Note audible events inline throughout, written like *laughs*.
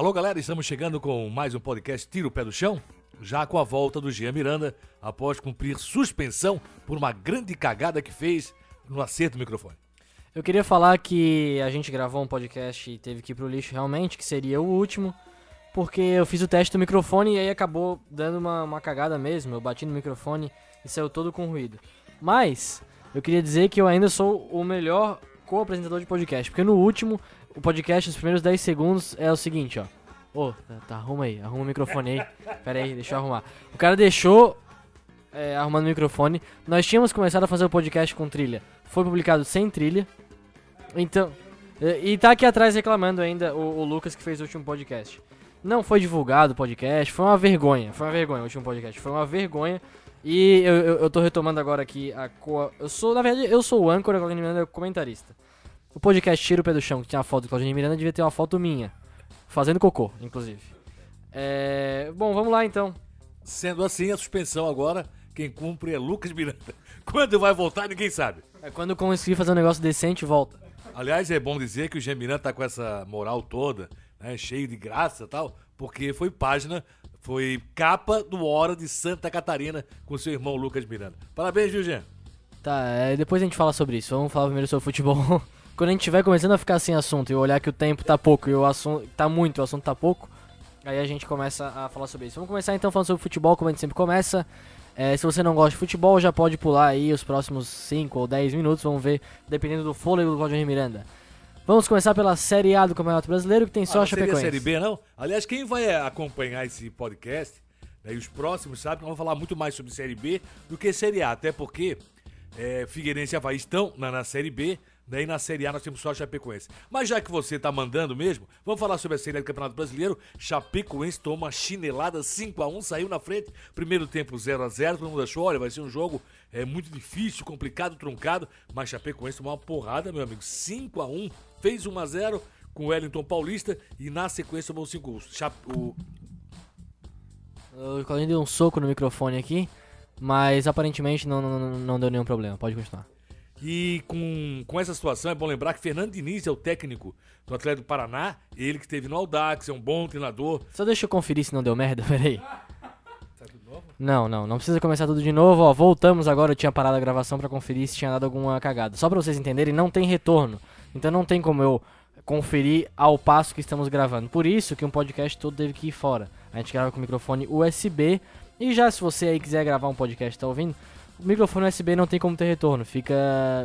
Alô, galera, estamos chegando com mais um podcast Tiro o Pé do Chão, já com a volta do Jean Miranda, após cumprir suspensão por uma grande cagada que fez no acerto do microfone. Eu queria falar que a gente gravou um podcast e teve que ir pro lixo realmente, que seria o último, porque eu fiz o teste do microfone e aí acabou dando uma, uma cagada mesmo. Eu bati no microfone e saiu todo com ruído. Mas, eu queria dizer que eu ainda sou o melhor co-apresentador de podcast, porque no último, o podcast, os primeiros 10 segundos, é o seguinte, ó. Ô, tá, tá, arruma aí, arruma o microfone aí. *laughs* Pera aí, deixa eu arrumar. O cara deixou é, arrumando o microfone. Nós tínhamos começado a fazer o podcast com trilha. Foi publicado sem trilha. Então. E, e tá aqui atrás reclamando ainda o, o Lucas que fez o último podcast. Não foi divulgado o podcast, foi uma vergonha. Foi uma vergonha o último podcast. Foi uma vergonha. E eu, eu, eu tô retomando agora aqui a coa. Eu sou, na verdade, eu sou o âncora, a Claudine Miranda é o comentarista. O podcast Tira o Pé do Chão, que tinha a foto do Claudine Miranda, devia ter uma foto minha. Fazendo cocô, inclusive. É... Bom, vamos lá então. Sendo assim, a suspensão agora, quem cumpre é Lucas Miranda. *laughs* Quando vai voltar, ninguém sabe. É quando conseguir fazer um negócio decente, volta. Aliás, é bom dizer que o Jean Miranda tá com essa moral toda, né, cheio de graça e tal, porque foi página, foi capa do Hora de Santa Catarina com seu irmão Lucas Miranda. Parabéns, viu, Jean? Tá, é, depois a gente fala sobre isso. Vamos falar primeiro sobre futebol. *laughs* Quando a gente estiver começando a ficar sem assunto e olhar que o tempo tá pouco e o assunto tá muito, o assunto tá pouco, aí a gente começa a falar sobre isso. Vamos começar então falando sobre futebol, como a gente sempre começa. É, se você não gosta de futebol, já pode pular aí os próximos 5 ou 10 minutos, vamos ver, dependendo do fôlego do Claudio Miranda. Vamos começar pela Série A do Campeonato Brasileiro, que tem só ah, a Chapecoense. A Série B, não? Aliás, quem vai acompanhar esse podcast, né, e os próximos, sabe que nós vamos falar muito mais sobre Série B do que Série A, até porque é, Figueirense e Havaí estão na, na Série B, Daí na Série A nós temos só a Chapecoense. Mas já que você tá mandando mesmo, vamos falar sobre a Série A do Campeonato Brasileiro. Chapecoense toma chinelada 5x1, saiu na frente. Primeiro tempo 0x0, todo mundo achou, olha, vai ser um jogo é, muito difícil, complicado, truncado. Mas Chapecoense tomou uma porrada, meu amigo. 5x1, fez 1x0 com o Wellington Paulista e na sequência tomou 5 gols. Chap o... Claudinho deu um soco no microfone aqui, mas aparentemente não, não, não deu nenhum problema. Pode continuar. E com, com essa situação é bom lembrar que Fernando Diniz é o técnico do Atlético do Paraná, ele que esteve no Audax, é um bom treinador. Só deixa eu conferir se não deu merda, *laughs* peraí. Não, não, não precisa começar tudo de novo, ó. Voltamos agora, eu tinha parado a gravação para conferir se tinha dado alguma cagada. Só para vocês entenderem, não tem retorno. Então não tem como eu conferir ao passo que estamos gravando. Por isso que um podcast todo teve que ir fora. A gente grava com microfone USB. E já se você aí quiser gravar um podcast, tá ouvindo? O microfone USB não tem como ter retorno, fica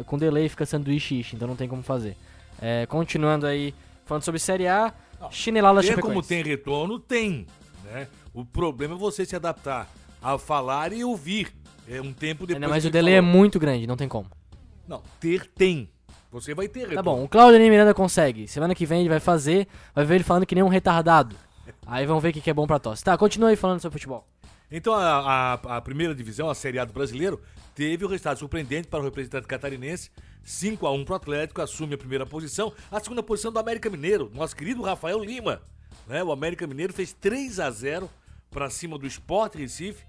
com delay, fica sanduíche, então não tem como fazer. É, continuando aí, falando sobre Série A, chinelada Tem como tem retorno? Tem. Né? O problema é você se adaptar a falar e ouvir. É um tempo depois. Não, mas o delay falou. é muito grande, não tem como. Não, ter tem. Você vai ter retorno. Tá bom, o Claudio Miranda consegue. Semana que vem ele vai fazer, vai ver ele falando que nem um retardado. Aí vamos ver o que é bom pra tosse. Tá, continua aí falando sobre futebol. Então a, a, a, primeira divisão, a Série A do brasileiro, teve o um resultado surpreendente para o representante catarinense. 5 a 1 para o Atlético, assume a primeira posição. A segunda posição do América Mineiro, nosso querido Rafael Lima. Né? O América Mineiro fez 3 a 0 para cima do Sport Recife.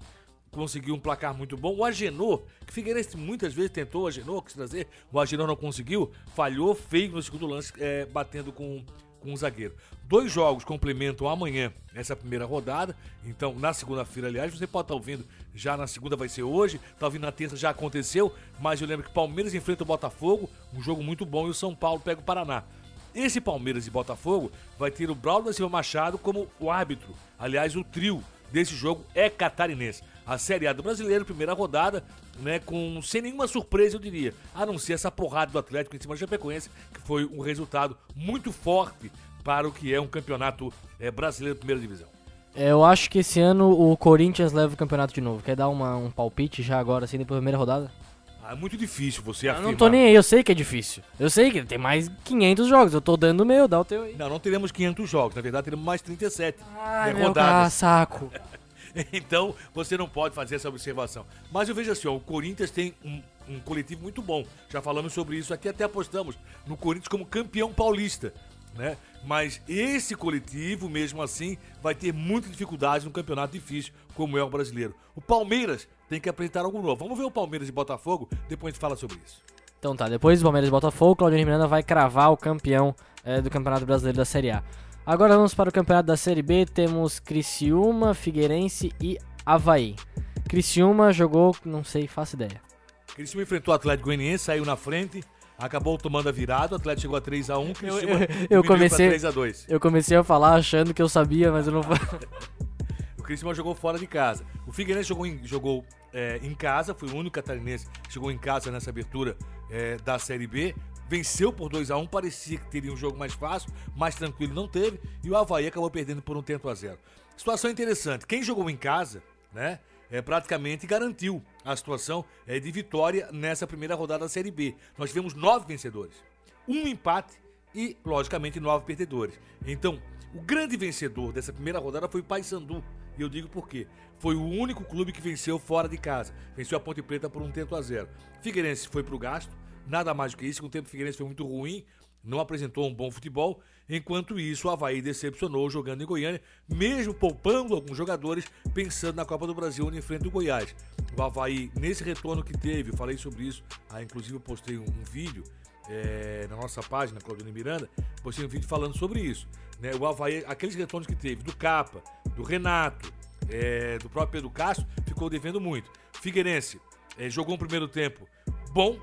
Conseguiu um placar muito bom. O Agenor, que Figueirense muitas vezes tentou o Agenor, quis trazer, o Agenor não conseguiu, falhou feio no segundo lance, é, batendo com com o zagueiro. Dois jogos complementam amanhã essa primeira rodada. Então, na segunda-feira, aliás, você pode estar ouvindo já na segunda vai ser hoje, tá ouvindo na terça já aconteceu, mas eu lembro que Palmeiras enfrenta o Botafogo, um jogo muito bom, e o São Paulo pega o Paraná. Esse Palmeiras e Botafogo vai ter o Braulio da Silva Machado como o árbitro. Aliás, o trio desse jogo é catarinense. A Série A do Brasileiro, primeira rodada, né, com sem nenhuma surpresa, eu diria, a não ser essa porrada do Atlético em cima do Chapecoense, que foi um resultado muito forte para o que é um campeonato é, brasileiro de primeira divisão. É, eu acho que esse ano o Corinthians leva o campeonato de novo. Quer dar uma, um palpite já agora, assim, depois da primeira rodada? Ah, é muito difícil você afirmar. Eu não tô nem aí, eu sei que é difícil. Eu sei que tem mais 500 jogos, eu tô dando o meu, dá o teu aí. Não, não teremos 500 jogos, na verdade teremos mais 37 Ai, meu rodadas. saco. *laughs* *laughs* então você não pode fazer essa observação. Mas eu vejo assim, ó, o Corinthians tem um, um coletivo muito bom. Já falamos sobre isso aqui, até apostamos no Corinthians como campeão paulista né? Mas esse coletivo, mesmo assim, vai ter muita dificuldade no campeonato difícil, como é o brasileiro. O Palmeiras tem que apresentar algo novo. Vamos ver o Palmeiras e Botafogo, depois a gente fala sobre isso. Então tá, depois do Palmeiras e Botafogo, Claudio Miranda vai cravar o campeão é, do Campeonato Brasileiro da Série A. Agora vamos para o campeonato da Série B. Temos Criciúma, Figueirense e Havaí. Criciúma jogou, não sei, faço ideia. Criciúma enfrentou o Atlético Goianiense, saiu na frente, acabou tomando a virada, o Atlético chegou a 3x1, Criciúma eu- eu pra comecei- 3x2. Eu comecei a falar achando que eu sabia, mas eu não *laughs* O Criciúma jogou fora de casa. O Figueirense jogou em, jogou, é, em casa, foi o único catarinense que jogou em casa nessa abertura é, da Série B. Venceu por 2x1, parecia que teria um jogo mais fácil, mais tranquilo não teve. E o Havaí acabou perdendo por um tento a zero. Situação interessante. Quem jogou em casa, né? É, praticamente garantiu a situação é, de vitória nessa primeira rodada da Série B. Nós tivemos nove vencedores, um empate e, logicamente, nove perdedores. Então, o grande vencedor dessa primeira rodada foi o Paysandu. E eu digo por quê. Foi o único clube que venceu fora de casa. Venceu a Ponte Preta por um tento a zero. Figueirense foi pro gasto, nada mais do que isso. Com o tempo, o Figueirense foi muito ruim, não apresentou um bom futebol. Enquanto isso, o Havaí decepcionou jogando em Goiânia, mesmo poupando alguns jogadores, pensando na Copa do Brasil, onde enfrenta o Goiás. O Havaí, nesse retorno que teve, falei sobre isso, ah, inclusive eu postei um, um vídeo é, na nossa página, Claudine Miranda, postei um vídeo falando sobre isso. Né? O Havaí, aqueles retornos que teve do Capa, do Renato, é, do próprio Pedro Castro, ficou devendo muito. Figueirense é, jogou um primeiro tempo bom,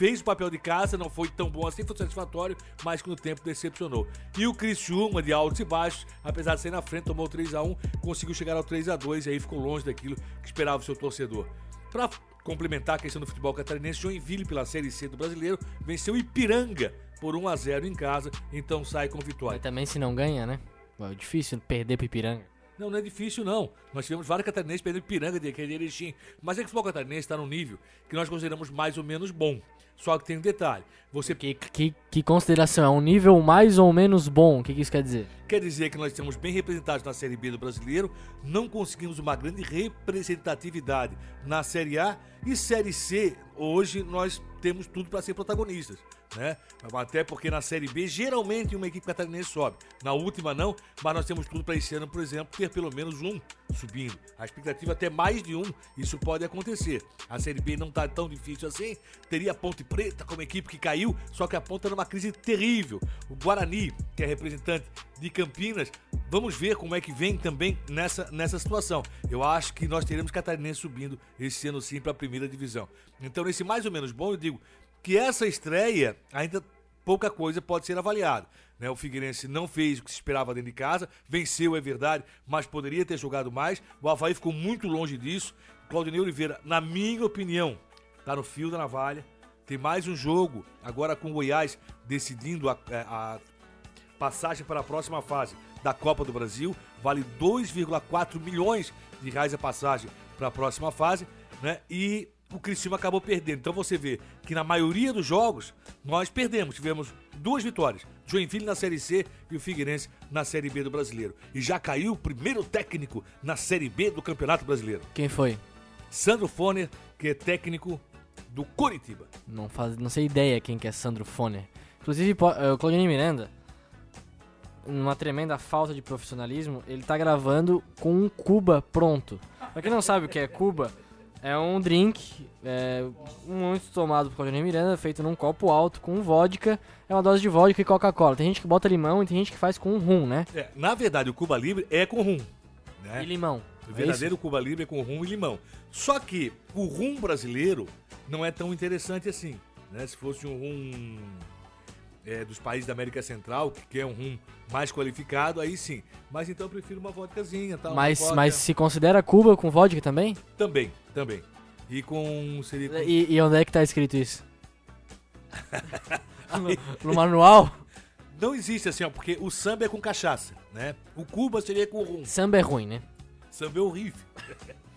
fez o papel de casa, não foi tão bom assim, foi satisfatório, mas que no tempo decepcionou. E o Criciúma, de altos e baixos, apesar de sair na frente, tomou 3 a 1 conseguiu chegar ao 3 a 2 e aí ficou longe daquilo que esperava o seu torcedor. Para complementar a questão do futebol catarinense, Joinville, pela Série C do Brasileiro, venceu Ipiranga por 1 a 0 em casa, então sai com vitória. Mas também se não ganha, né? É difícil perder pro Ipiranga. Não, não é difícil, não. Nós tivemos vários catarinenses perdendo piranga de aquele Erechim. Mas é que o futebol catarinense está num nível que nós consideramos mais ou menos bom. Só que tem um detalhe. Você Que, que, que consideração? É um nível mais ou menos bom? O que, que isso quer dizer? quer dizer que nós estamos bem representados na Série B do brasileiro, não conseguimos uma grande representatividade na Série A e Série C, hoje nós temos tudo para ser protagonistas. Né? Até porque na Série B, geralmente uma equipe catarinense sobe. Na última não, mas nós temos tudo para esse ano, por exemplo, ter pelo menos um subindo. A expectativa é até mais de um, isso pode acontecer. A Série B não está tão difícil assim. Teria a Ponte Preta como equipe que caiu, só que a está numa crise terrível. O Guarani, que é representante de Campinas, vamos ver como é que vem também nessa, nessa situação. Eu acho que nós teremos catarinense subindo esse ano sim para a primeira divisão. Então, nesse mais ou menos bom, eu digo que essa estreia ainda pouca coisa pode ser avaliada. Né? O Figueirense não fez o que se esperava dentro de casa, venceu, é verdade, mas poderia ter jogado mais. O Havaí ficou muito longe disso. Claudinei Oliveira, na minha opinião, está no fio da navalha. Tem mais um jogo, agora com o Goiás decidindo a, a passagem para a próxima fase da Copa do Brasil. Vale 2,4 milhões de reais a passagem para a próxima fase, né? E o Criciúma acabou perdendo. Então você vê que na maioria dos jogos nós perdemos. Tivemos duas vitórias: Joinville na Série C e o Figueirense na Série B do Brasileiro. E já caiu o primeiro técnico na Série B do Campeonato Brasileiro. Quem foi? Sandro Foner, que é técnico do Coritiba. Não, faz, não sei ideia quem que é Sandro Foner. Inclusive, eh, o Claudinei Miranda, numa tremenda falta de profissionalismo, ele tá gravando com um Cuba pronto. Pra quem não sabe o que é Cuba, é um drink é, muito tomado por Claudinei Miranda, feito num copo alto com vodka. É uma dose de vodka e Coca-Cola. Tem gente que bota limão e tem gente que faz com rum, né? É, na verdade, o Cuba Libre é com rum. Né? E limão. O É verdadeiro Cuba Libre é com rum e limão. Só que o rum brasileiro não é tão interessante assim. Né? Se fosse um rum é, dos países da América Central, que é um rum mais qualificado, aí sim. Mas então eu prefiro uma vodkazinha. Tal, Mas, vodka. mas se considera Cuba com vodka também? Também, também. E com... Seria com... E, e onde é que tá escrito isso? *laughs* no, no manual? Não existe assim, ó, porque o samba é com cachaça, né? O Cuba seria com rum. Samba é ruim, né? Samba é horrível. *laughs*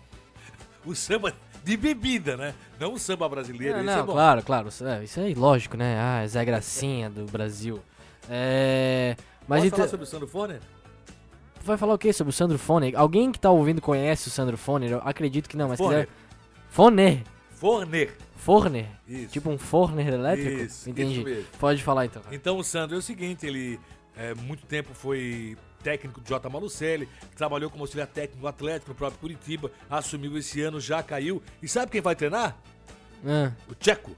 o samba de bebida, né? Não o samba brasileiro. Não, esse não, é claro, claro. Isso é, é lógico, né? Ah, Zé Gracinha do Brasil. É. Mas Posso então, falar sobre o Sandro Foner? tu vai falar o que sobre o Sandro Foner? Alguém que tá ouvindo conhece o Sandro Foner? Eu acredito que não, mas Foner. quiser. Foner. Forner. Forner. Isso. Tipo um Forner elétrico? Isso, Entendi. isso. Pode falar então. Então o Sandro é o seguinte, ele é, muito tempo foi técnico de J. Malucelli, trabalhou como auxiliar técnico do Atlético no próprio Curitiba, assumiu esse ano, já caiu. E sabe quem vai treinar? Ah, O Tcheco.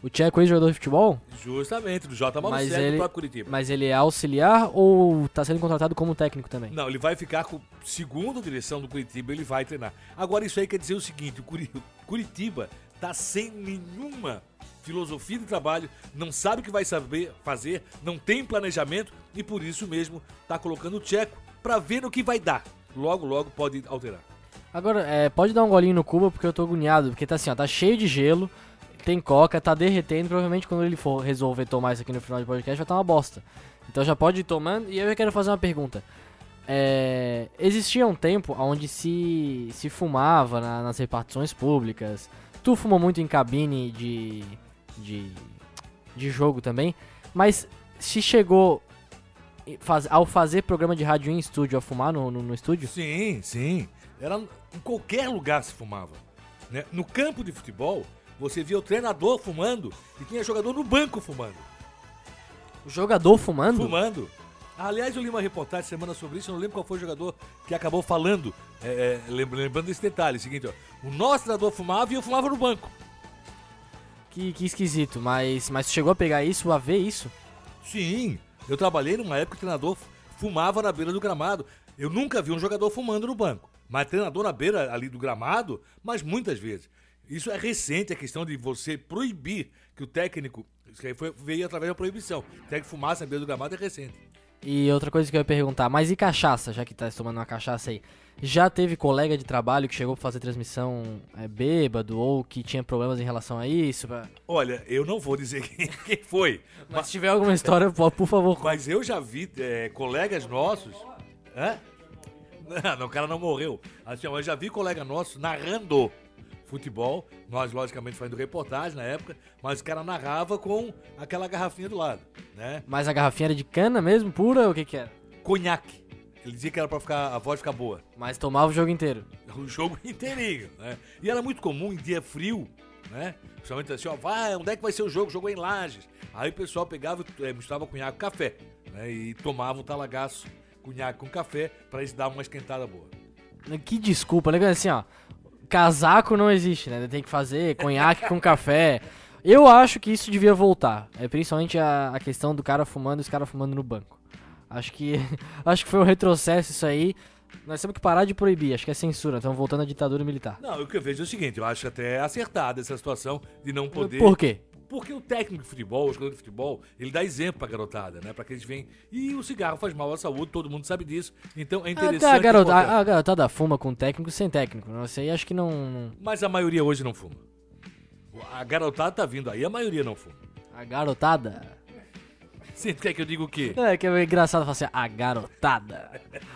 O Tcheco é jogador de futebol? Justamente, do J. Malucelli ele- do próprio Curitiba. Mas ele é auxiliar ou tá sendo contratado como técnico também? Não, ele vai ficar com, segundo a direção do Curitiba, ele vai treinar. Agora, isso aí quer dizer o seguinte: o Curitiba tá sem nenhuma filosofia de trabalho, não sabe o que vai saber fazer, não tem planejamento e por isso mesmo tá colocando o Tcheco pra ver no que vai dar. Logo, logo pode alterar. Agora, é, pode dar um golinho no Cuba porque eu tô agoniado, porque tá assim, ó, tá cheio de gelo, tem coca, tá derretendo, provavelmente quando ele for resolver tomar isso aqui no final do podcast vai estar uma bosta. Então já pode ir tomando, e eu quero fazer uma pergunta. É, existia um tempo onde se, se fumava na- nas repartições públicas, tu fumou muito em cabine de, de, de jogo também, mas se chegou faz- ao fazer programa de rádio em estúdio, a fumar no, no, no estúdio? Sim, sim. Era em qualquer lugar se fumava. né? No campo de futebol, você via o treinador fumando e tinha jogador no banco fumando. O jogador fumando? Fumando. Aliás, eu li uma reportagem semana sobre isso, eu não lembro qual foi o jogador que acabou falando, é, é, lembra- lembrando desse detalhe, seguinte, ó, o nosso treinador fumava e eu fumava no banco. Que, que esquisito, mas, mas tu chegou a pegar isso, a ver isso? Sim, eu trabalhei numa época que o treinador fumava na beira do gramado. Eu nunca vi um jogador fumando no banco, mas treinador na beira ali do gramado, mas muitas vezes. Isso é recente, a questão de você proibir que o técnico, isso aí foi, veio através da proibição, o técnico fumasse na beira do gramado é recente. E outra coisa que eu ia perguntar, mas e cachaça, já que tá tomando uma cachaça aí? Já teve colega de trabalho que chegou pra fazer transmissão é, bêbado ou que tinha problemas em relação a isso? pra- Olha, eu não vou dizer *laughs* quem, quem foi, Mas se tiver alguma história, po- por favor. Mas eu já vi é, colegas nossos. Hã? Não, o cara não morreu. Assim, eu já vi colega nosso narrando futebol. Nós, logicamente, fazendo reportagem na época, mas o cara narrava com aquela garrafinha do lado, né? Mas a garrafinha era de cana mesmo, pura ou o que que era? Conhaque. Ele dizia que era pra ficar, a voz ficar boa. Mas tomava o jogo inteiro. *laughs* O jogo inteirinho, né? E era muito comum em dia frio, né? Principalmente assim, ó, vai, onde é que vai ser o jogo? O jogo é em Lages. Aí o pessoal pegava, é, misturava cunhaque com café, né? E tomava um talagaço, cunhaque com café, pra isso dar uma esquentada boa. Que desculpa, né? Assim, ó. Casaco não existe, né? Tem que fazer conhaque com café. Eu acho que isso devia voltar. É principalmente a, a questão do cara fumando e os caras fumando no banco. Acho que *laughs* acho que foi um retrocesso isso aí. Nós temos que parar de proibir, acho que é censura. Estamos voltando à ditadura militar. Não, o que eu vejo é o seguinte, eu acho até acertada essa situação de não poder... Por quê? Porque o técnico de futebol, o jogador de futebol, ele dá exemplo pra garotada, né? Pra que eles venham. E o cigarro faz mal à saúde, todo mundo sabe disso. Então é Até interessante. a, garota, a, a garotada fuma com técnico sem técnico. Não sei, acho que não- Mas a maioria hoje não fuma. A garotada tá vindo aí, a maioria não fuma. A garotada. Você quer que eu diga o quê? É que é engraçado falar assim, a garotada.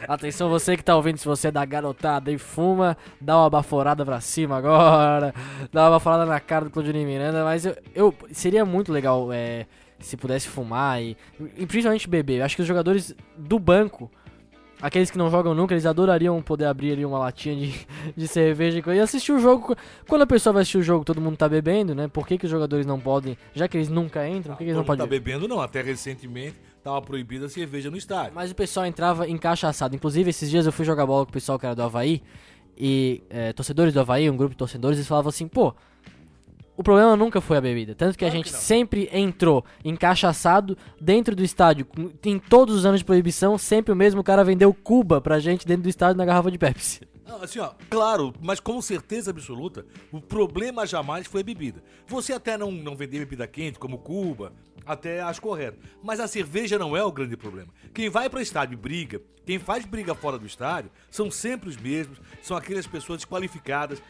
Atenção, você que tá ouvindo, se você é da garotada e fuma, dá uma baforada pra cima agora. Dá uma baforada na cara do Claudinei Miranda. Mas eu, eu- seria muito legal é, se pudesse fumar e, e principalmente beber. Eu acho que os jogadores do banco, aqueles que não jogam nunca, eles adorariam poder abrir ali uma latinha de, *laughs* de cerveja e assistir o jogo. Quando a pessoa vai assistir o jogo, todo mundo tá bebendo, né? Por que, que os jogadores não podem, já que eles nunca entram, por que, que eles não podem tá bebendo, não. Até recentemente tava proibida a cerveja no estádio. Mas o pessoal entrava encaixaçado. Inclusive, esses dias eu fui jogar bola com o pessoal que era do Havaí. E é, torcedores do Havaí, um grupo de torcedores, eles falavam assim, pô. O problema nunca foi a bebida. Tanto que a Claro gente que sempre entrou encaixaçado dentro do estádio. Em todos os anos de proibição, sempre o mesmo cara vendeu Cuba pra gente dentro do estádio na garrafa de Pepsi. Não, assim, ó, claro, mas com certeza absoluta, o problema jamais foi a bebida. Você até não, não vender bebida quente, como Cuba, até acho correto. Mas a cerveja não é o grande problema. Quem vai para estádio e briga, quem faz briga fora do estádio, são sempre os mesmos, são aquelas pessoas desqualificadas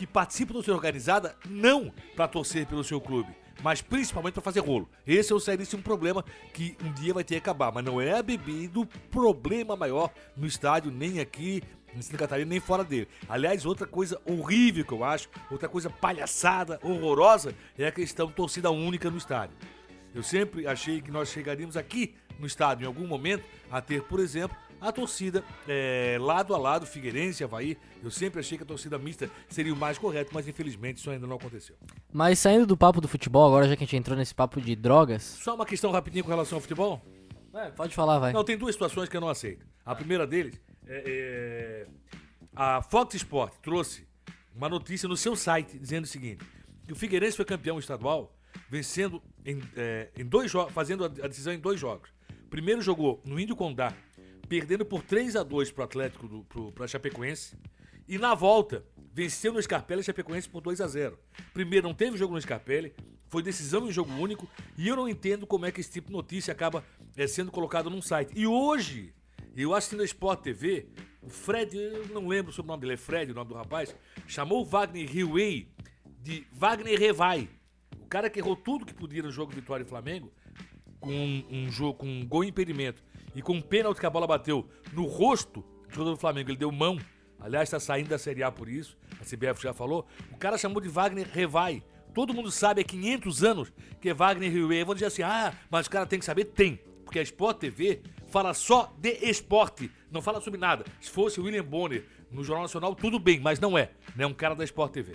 que participam da torcida organizada não para torcer pelo seu clube, mas principalmente para fazer rolo. Esse é o seríssimo problema que um dia vai ter que acabar, mas não é a bebida o problema maior no estádio, nem aqui em Santa Catarina, nem fora dele. Aliás, outra coisa horrível que eu acho, outra coisa palhaçada, horrorosa, é a questão torcida única no estádio. Eu sempre achei que nós chegaríamos aqui no estádio em algum momento a ter, por exemplo, a torcida é, lado a lado, Figueirense, Havaí. Eu sempre achei que a torcida mista seria o mais correto, mas infelizmente isso ainda não aconteceu. Mas saindo do papo do futebol, agora já que a gente entrou nesse papo de drogas. Só uma questão rapidinho com relação ao futebol. Pode falar, vai. Não, tem duas situações que eu não aceito. A primeira deles é, é, a Fox Sport trouxe uma notícia no seu site dizendo o seguinte: que o Figueirense foi campeão estadual vencendo em, é, em dois jogos, fazendo a a decisão em dois jogos. Primeiro jogou no Índio Condá, perdendo por 3 a 2 pro Atlético, do, pro, pra Chapecoense. E na volta, venceu no Scarpelli e Chapecoense por 2 a 0 Primeiro, não teve jogo no Scarpelli, foi decisão em jogo único. E eu não entendo como é que esse tipo de notícia acaba é, sendo colocado num site. E hoje, eu assistindo a Sport TV, o Fred, eu não lembro sobre o nome dele, é Fred, o nome do rapaz, chamou o Wagner Hillway de Wagner Revai. O cara que errou tudo que podia no jogo Vitória e Flamengo, com um, um jogo com um gol impedimento e com um pênalti que a bola bateu no rosto do jogador do Flamengo, ele deu mão. Aliás, está saindo da Série A por isso, a CBF já falou. O cara chamou de Wagner Revai. Todo mundo sabe há 500 anos que é Wagner Revai. Vão dizer assim, ah, mas o cara tem que saber? Tem. Porque a Sport TV fala só de esporte, não fala sobre nada. Se fosse o William Bonner no Jornal Nacional, tudo bem, mas não é. Não é um cara da Sport TV.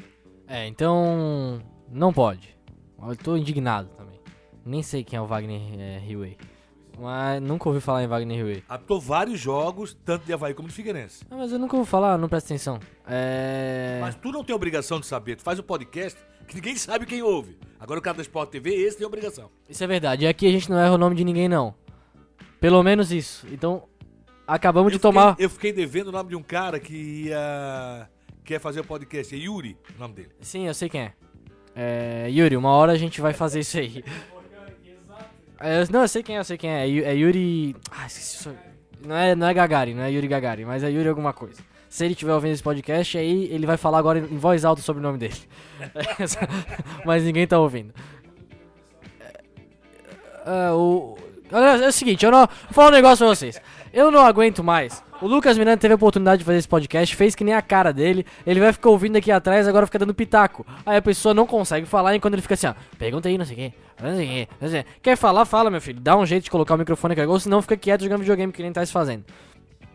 É, então. Não pode. Eu tô indignado também. Nem sei quem é o Wagner é. Mas nunca ouvi falar em Wagner Hillway. Apitou vários jogos, tanto de Havaí como de Figueirense. Ah, mas eu nunca ouvi falar, não presta atenção. É. Mas tu não tem obrigação de saber. Tu faz o podcast que ninguém sabe quem ouve. Agora o cara da Sport TV, esse tem obrigação. Isso é verdade. E aqui a gente não erra o nome de ninguém, não. Pelo menos isso. Então, acabamos de Eu fiquei- tomar. eu fiquei devendo o nome de um cara que ia. quer fazer o podcast. É Yuri, o nome dele. Sim, eu sei quem é. É. Yuri, uma hora a gente vai fazer isso aí. *laughs* É, eu- não, eu sei quem é, eu sei quem é. É, é Yuri. Ah, esqueci o Não é, não é Gagarin, não é Yuri Gagarin, mas é Yuri alguma coisa. Se ele estiver ouvindo esse podcast, aí ele vai falar agora em voz alta sobre o nome dele. *laughs* mas ninguém tá ouvindo. É, o... Olha, é o seguinte, eu não. Vou falar um negócio pra vocês. Eu não aguento mais. O Lucas Miranda teve a oportunidade de fazer esse podcast, fez que nem a cara dele. Ele vai ficar ouvindo aqui atrás, agora fica dando pitaco. Aí a pessoa não consegue falar enquanto ele fica assim, ó. Pergunta aí, não sei o quê. Não sei o quê. Não sei o quê. Quer falar? Fala, meu filho. Dá um jeito de colocar o microfone aqui, ou senão fica quieto jogando videogame que nem tá se fazendo.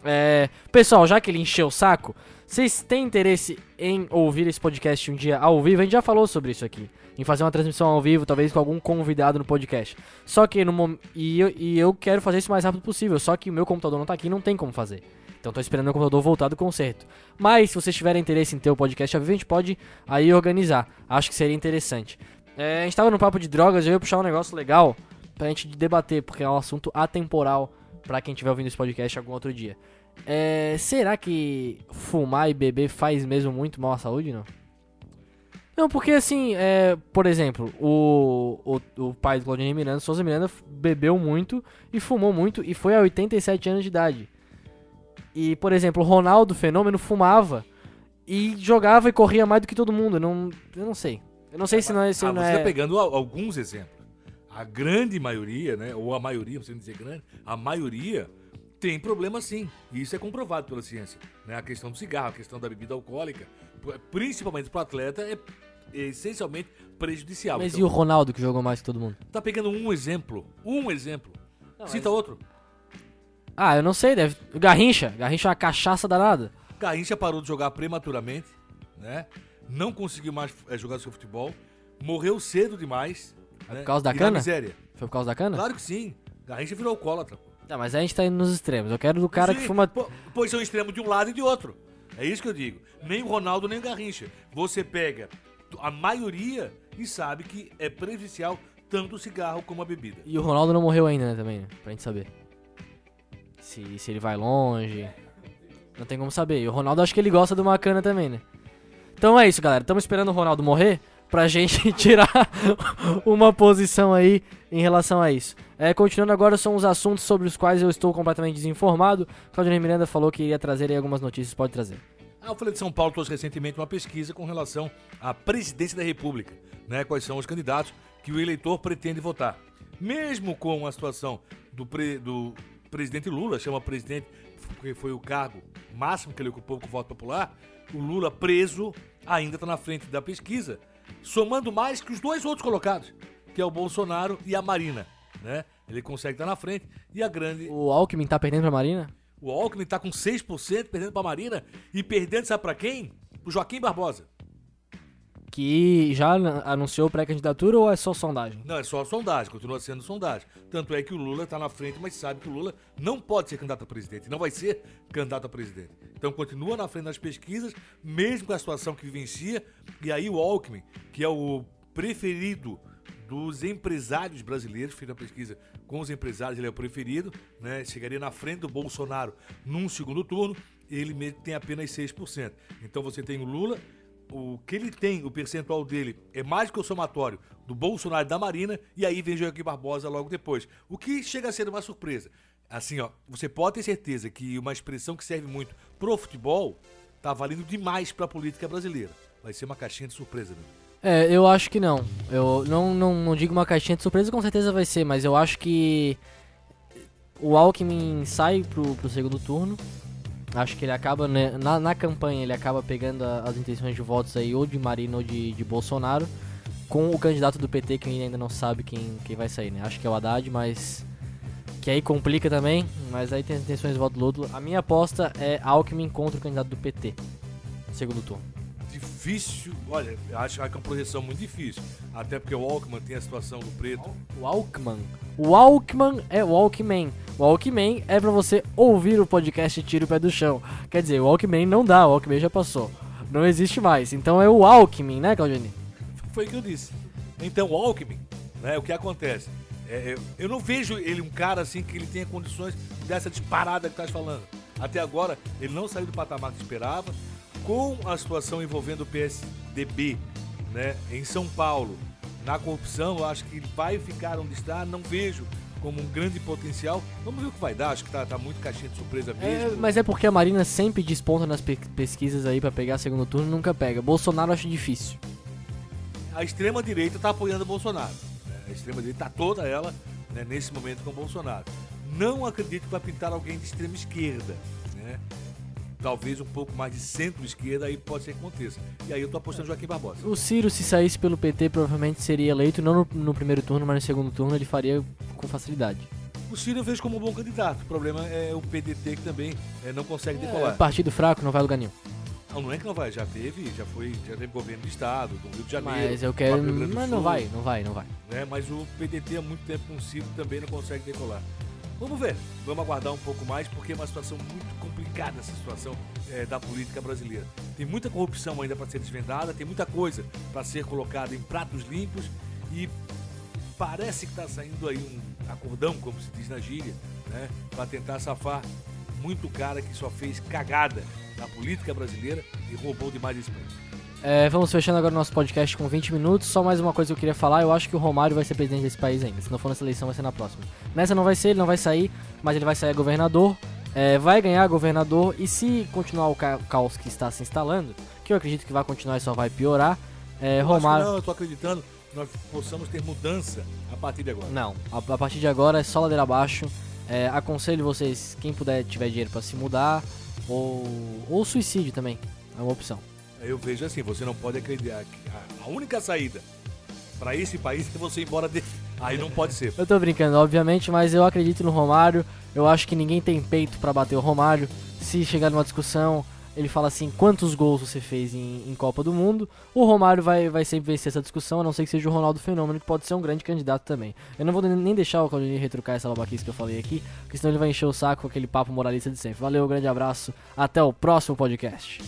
É, pessoal, já que ele encheu o saco, vocês têm interesse em ouvir esse podcast um dia ao vivo? A gente já falou sobre isso aqui. Em fazer uma transmissão ao vivo, talvez com algum convidado no podcast. Só que no momento. E, eu- e eu quero fazer isso o mais rápido possível. Só que o meu computador não tá aqui, não tem como fazer. Então tô esperando meu computador voltar do concerto. Mas se vocês tiverem interesse em ter o podcast ao vivo, a gente pode aí organizar. Acho que seria interessante. É, a gente tava no papo de drogas, eu ia puxar um negócio legal pra gente debater, porque é um assunto atemporal pra quem estiver ouvindo esse podcast algum outro dia. É, será que fumar e beber faz mesmo muito mal à saúde, não? Não, porque assim, é, por exemplo, o, o, o pai do Claudinei Miranda, Souza Miranda, bebeu muito e fumou muito e foi a 87 anos de idade. E, por exemplo, o Ronaldo Fenômeno fumava e jogava e corria mais do que todo mundo. Eu não, eu não sei. Eu não sei se não é. Se ah, não você é... tá pegando al- alguns exemplos. A grande maioria, né? Ou a maioria, não sei dizer grande, a maioria tem problema sim. E isso é comprovado pela ciência. Né? A questão do cigarro, a questão da bebida alcoólica, principalmente para o atleta, é essencialmente prejudicial. Mas Então, e o Ronaldo que jogou mais que todo mundo? Tá pegando um exemplo. Um exemplo. Cita outro. Ah, eu não sei, deve. Garrincha. Garrincha é uma cachaça danada. Garrincha parou de jogar prematuramente, né? Não conseguiu mais eh, jogar seu futebol. Morreu cedo demais. né? por causa da E na cana? miséria. Foi por causa da cana? Claro que sim. Garrincha virou alcoólatra. Tá, mas a gente tá indo nos extremos. Eu quero do cara que Sim, fuma. po- Pois são extremos de um lado e de outro. É isso que eu digo. Nem o Ronaldo, nem o Garrincha. Você pega a maioria e sabe que é prejudicial tanto o cigarro como a bebida. E o Ronaldo não morreu ainda, né, também, né? Pra gente saber. Se, se ele vai longe. Não tem como saber. E o Ronaldo acho que ele gosta de uma cana também, né? Então é isso, galera. Estamos esperando o Ronaldo morrer pra gente *laughs* tirar uma posição aí em relação a isso. É, continuando agora, são os assuntos sobre os quais eu estou completamente desinformado. Claudio Miranda falou que iria trazer aí algumas notícias. Pode trazer. A Folha de São Paulo trouxe recentemente uma pesquisa com relação à presidência da República, né? Quais são os candidatos que o eleitor pretende votar. Mesmo com a situação do, pre- do presidente Lula, chama presidente porque foi o cargo máximo que ele ocupou com o voto popular, o Lula preso ainda está na frente da pesquisa, somando mais que os dois outros colocados, que é o Bolsonaro e a Marina, né? Ele consegue estar na frente e a grande O Alckmin tá perdendo pra Marina? o Alckmin tá com 6%, perdendo pra Marina e perdendo, sabe pra quem? Pro Joaquim Barbosa. Que já an- anunciou pré-candidatura ou é só sondagem? Não, é só sondagem, continua sendo sondagem. Tanto é que o Lula tá na frente, mas sabe que o Lula não pode ser candidato a presidente, não vai ser candidato a presidente. Então continua na frente das pesquisas, mesmo com a situação que vivencia. E aí o Alckmin, que é o preferido dos empresários brasileiros, fiz a pesquisa com os empresários, ele é o preferido, né? Chegaria na frente do Bolsonaro num segundo turno, ele tem apenas 6%. Então você tem o Lula, o que ele tem, o percentual dele, é mais que o somatório do Bolsonaro e da Marina, e aí vem Joaquim Barbosa logo depois. O que chega a ser uma surpresa. Assim, ó, você pode ter certeza que uma expressão que serve muito pro futebol tá valendo demais pra política brasileira. Vai ser uma caixinha de surpresa, né? É, eu acho que não. Eu não, não, não digo uma caixinha de surpresa, com certeza vai ser, mas eu acho que o Alckmin sai pro, pro segundo turno. Acho que ele acaba, né, na, na campanha, ele acaba pegando a- as intenções de votos aí, ou de Marina ou de, de Bolsonaro, com o candidato do PT, que ainda não sabe quem, quem vai sair, né? Acho que é o Haddad, mas. Que aí complica também, mas aí tem as intenções de voto do Lula. A minha aposta é Alckmin contra o candidato do PT, segundo turno. Difícil, olha, acho que é uma projeção muito difícil. Até porque o Alckmin tem a situação do preto. O Walkman. O Walkman é Walkman. O Walkman é pra você ouvir o podcast Tira o Pé do Chão. Quer dizer, o Walkman não dá, o Walkman já passou. Não existe mais. Então é o Alckmin, né, Claudine? Foi o que eu disse. Então, o Alckmin, né, o que acontece? É, eu, eu não vejo ele um cara assim que ele tenha condições dessa disparada que estás falando. Até agora, ele não saiu do patamar que esperava. Com a situação envolvendo o PSDB né, em São Paulo, na corrupção, eu acho que ele vai ficar onde está. Não vejo como um grande potencial. Vamos ver o que vai dar. Acho que tá, tá muito caixinha de surpresa É, mesmo. mas é porque a Marina sempre desponta nas pe- pesquisas aí pra pegar segundo turno e nunca pega. Bolsonaro acho difícil. a extrema-direita está apoiando o Bolsonaro. né? A extrema-direita está toda ela né, nesse momento com o Bolsonaro. Não acredito que vai pintar alguém de extrema-esquerda. Né? Talvez um pouco mais de centro-esquerda, aí pode ser que aconteça. E aí eu tô apostando Joaquim Barbosa. O Ciro, se saísse pelo PT, provavelmente seria eleito, não no, no primeiro turno, mas no segundo turno ele faria com facilidade. O Ciro eu vejo como um bom candidato. O problema é o PDT que também eh, não consegue É, decolar. partido fraco, não vai lugar nenhum. Não, não é que não vai, já teve, já foi, já teve governo do estado, do Rio de Janeiro. Mas eu quero. Mas não vai, não vai, não vai. né? Mas o PDT há muito tempo com o Ciro também não consegue decolar. Vamos ver, vamos aguardar um pouco mais, porque é uma situação muito complicada essa situação eh, da política brasileira. Tem muita corrupção ainda para ser desvendada, tem muita coisa para ser colocada em pratos limpos e parece que está saindo aí um acordão, como se diz na gíria, né? para tentar safar muito cara que só fez cagada na política brasileira e roubou demais esse país. É, vamos fechando agora o nosso podcast com 20 minutos. Só mais uma coisa que eu queria falar. Eu acho que o Romário vai ser presidente desse país ainda. Se não for nessa eleição, vai ser na próxima. Nessa não vai ser, ele não vai sair, mas ele vai sair governador. É, vai ganhar governador. E se continuar o ca- caos que está se instalando, que eu acredito que vai continuar e só vai piorar, é, Eu Romário. não, eu tô acreditando que nós possamos ter mudança a partir de agora. Não, a, a partir de agora é só ladeira abaixo. É, aconselho vocês, quem puder tiver dinheiro pra se mudar, ou, ou suicídio também, é uma opção. Eu vejo assim, você não pode acreditar a- única saída para esse país é você ir embora dele. Aí não pode ser. Eu tô brincando, obviamente, mas eu acredito no Romário. Eu acho que ninguém tem peito pra bater o Romário. Se chegar numa discussão, ele fala assim: quantos gols você fez em, em Copa do Mundo? O Romário vai, vai sempre vencer essa discussão, a não ser que seja o Ronaldo Fenômeno, que pode ser um grande candidato também. Eu não vou nem deixar o Claudinei retrucar essa babaquice que eu falei aqui, porque senão ele vai encher o saco com aquele papo moralista de sempre. Valeu, grande abraço, até o próximo podcast.